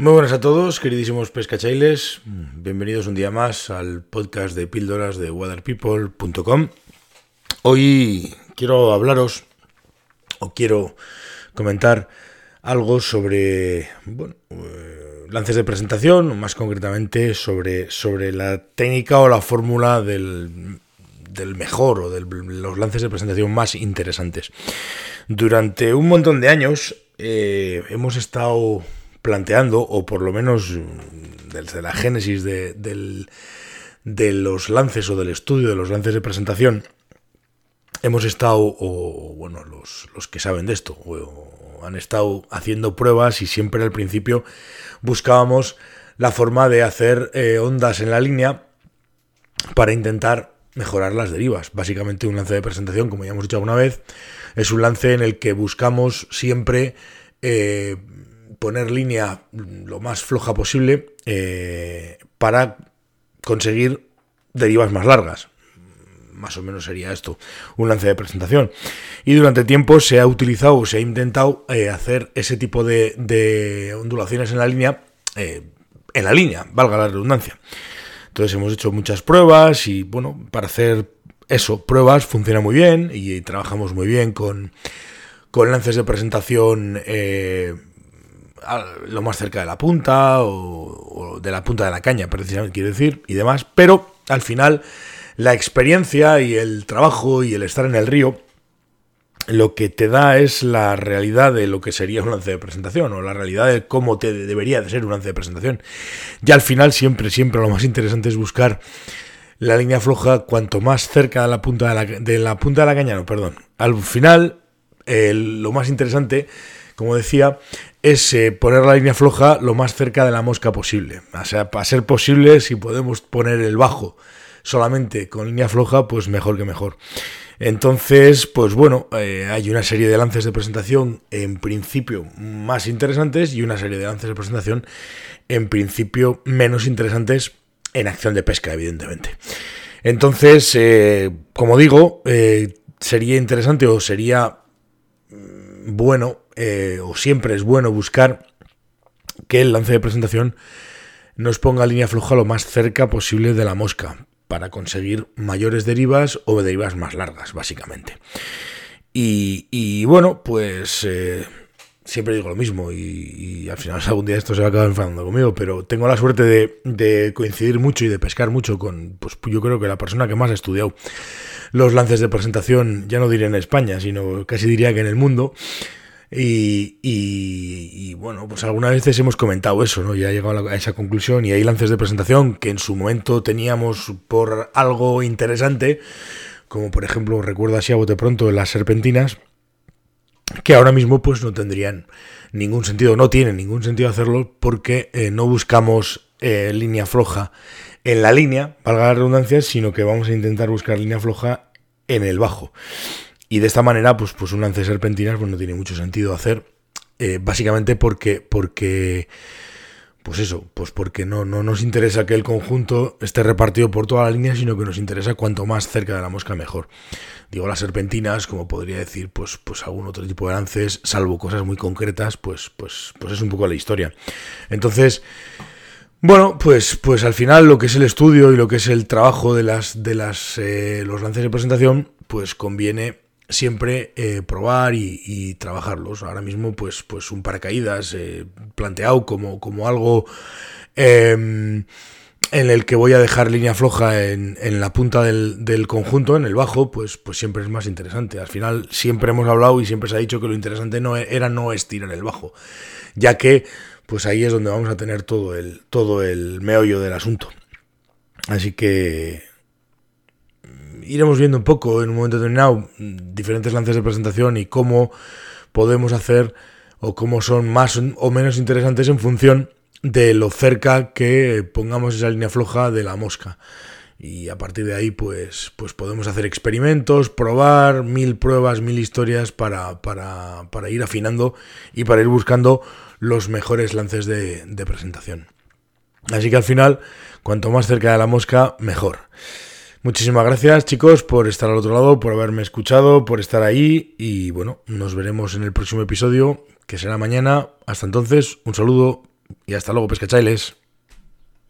Muy buenas a todos, queridísimos pescachailes. Bienvenidos un día más al podcast de píldoras de waterpeople.com. Hoy quiero hablaros o quiero comentar algo sobre eh, lances de presentación, más concretamente sobre, sobre la técnica o la fórmula del, del mejor o de los lances de presentación más interesantes. Durante un montón de años eh, hemos estado planteando, o por lo menos desde la génesis de, de los lances o del estudio de los lances de presentación, hemos estado, o bueno, los, los que saben de esto, o, han estado haciendo pruebas y siempre al principio buscábamos la forma de hacer eh, ondas en la línea para intentar mejorar las derivas. Básicamente un lance de presentación, como ya hemos dicho alguna vez, es un lance en el que buscamos siempre eh, poner línea lo más floja posible eh, para conseguir derivas más largas. Más o menos sería esto, un lance de presentación. Y durante tiempo se ha utilizado, se ha intentado eh, hacer ese tipo de, ondulaciones en la línea, eh, en la línea, valga la redundancia. Entonces hemos hecho muchas pruebas y bueno, para hacer eso, pruebas funciona muy bien y trabajamos muy bien con, con lances de presentación lo más cerca de la punta o, de la punta de la caña, precisamente quiero decir, y demás, pero al final la experiencia y el trabajo y el estar en el río lo que te da es la realidad de lo que sería un lance de presentación o la realidad de cómo te debería de ser un lance de presentación. Y al final siempre, siempre lo más interesante es buscar la línea floja cuanto más cerca de la punta de la, de la punta de la caña, no, perdón. Al final, lo más interesante como decía, es eh, poner la línea floja lo más cerca de la mosca posible. O sea, para ser posible, si podemos poner el bajo solamente con línea floja, pues mejor que mejor. Entonces, pues bueno, eh, hay una serie de lances de presentación en principio más interesantes y una serie de lances de presentación en principio menos interesantes en acción de pesca, evidentemente. Entonces, eh, como digo, sería interesante o sería mm, bueno eh, o siempre es bueno buscar que el lance de presentación nos ponga línea floja lo más cerca posible de la mosca para conseguir mayores derivas o derivas más largas, básicamente. Y, bueno, pues eh, siempre digo lo mismo y, al final algún día esto se va a acabar enfadando conmigo, pero tengo la suerte de, de, coincidir mucho y de pescar mucho con, pues yo creo que la persona que más ha estudiado los lances de presentación, ya no diré en España, sino casi diría que en el mundo, y, bueno, pues algunas veces hemos comentado eso, ¿no? Ya he llegado a, esa conclusión y hay lances de presentación que en su momento teníamos por algo interesante, como por ejemplo, recuerdo así a bote pronto, las serpentinas, que ahora mismo pues no tendrían ningún sentido, no tiene ningún sentido hacerlo porque eh, no buscamos eh, línea floja en la línea, valga la redundancia, sino que vamos a intentar buscar línea floja en el bajo. Y de esta manera, pues, pues un lance de serpentinas pues no tiene mucho sentido hacer. Eh, básicamente porque, porque, pues eso, pues porque no, no nos interesa que el conjunto esté repartido por toda la línea, sino que nos interesa cuanto más cerca de la mosca mejor. Digo, las serpentinas, como podría decir, pues, pues algún otro tipo de lances, salvo cosas muy concretas, pues, pues, pues es un poco la historia. Entonces, bueno, pues, pues al final lo que es el estudio y lo que es el trabajo de las, de las, eh, los lances de presentación, pues conviene siempre eh, probar y, trabajarlos. Ahora mismo, pues, pues un paracaídas eh, planteado como, como algo em, en el que voy a dejar línea floja en, en la punta del, del, conjunto, en el bajo, pues, pues siempre es más interesante. Al final siempre hemos hablado y siempre se ha dicho que lo interesante no e, era no estirar el bajo, ya que pues ahí es donde vamos a tener todo el, todo el meollo del asunto. Así que iremos viendo un poco en un momento determinado diferentes lances de presentación y cómo podemos hacer o cómo son más o menos interesantes en función de lo cerca que pongamos esa línea floja de la mosca. Y a partir de ahí, pues, pues podemos hacer experimentos, probar mil pruebas, mil historias para, para, para ir afinando y para ir buscando los mejores lances de, de presentación. Así que al final, cuanto más cerca de la mosca, mejor. Muchísimas gracias chicos por estar al otro lado, por haberme escuchado, por estar ahí y bueno, nos veremos en el próximo episodio, que será mañana. Hasta entonces, un saludo y hasta luego, pescachailes.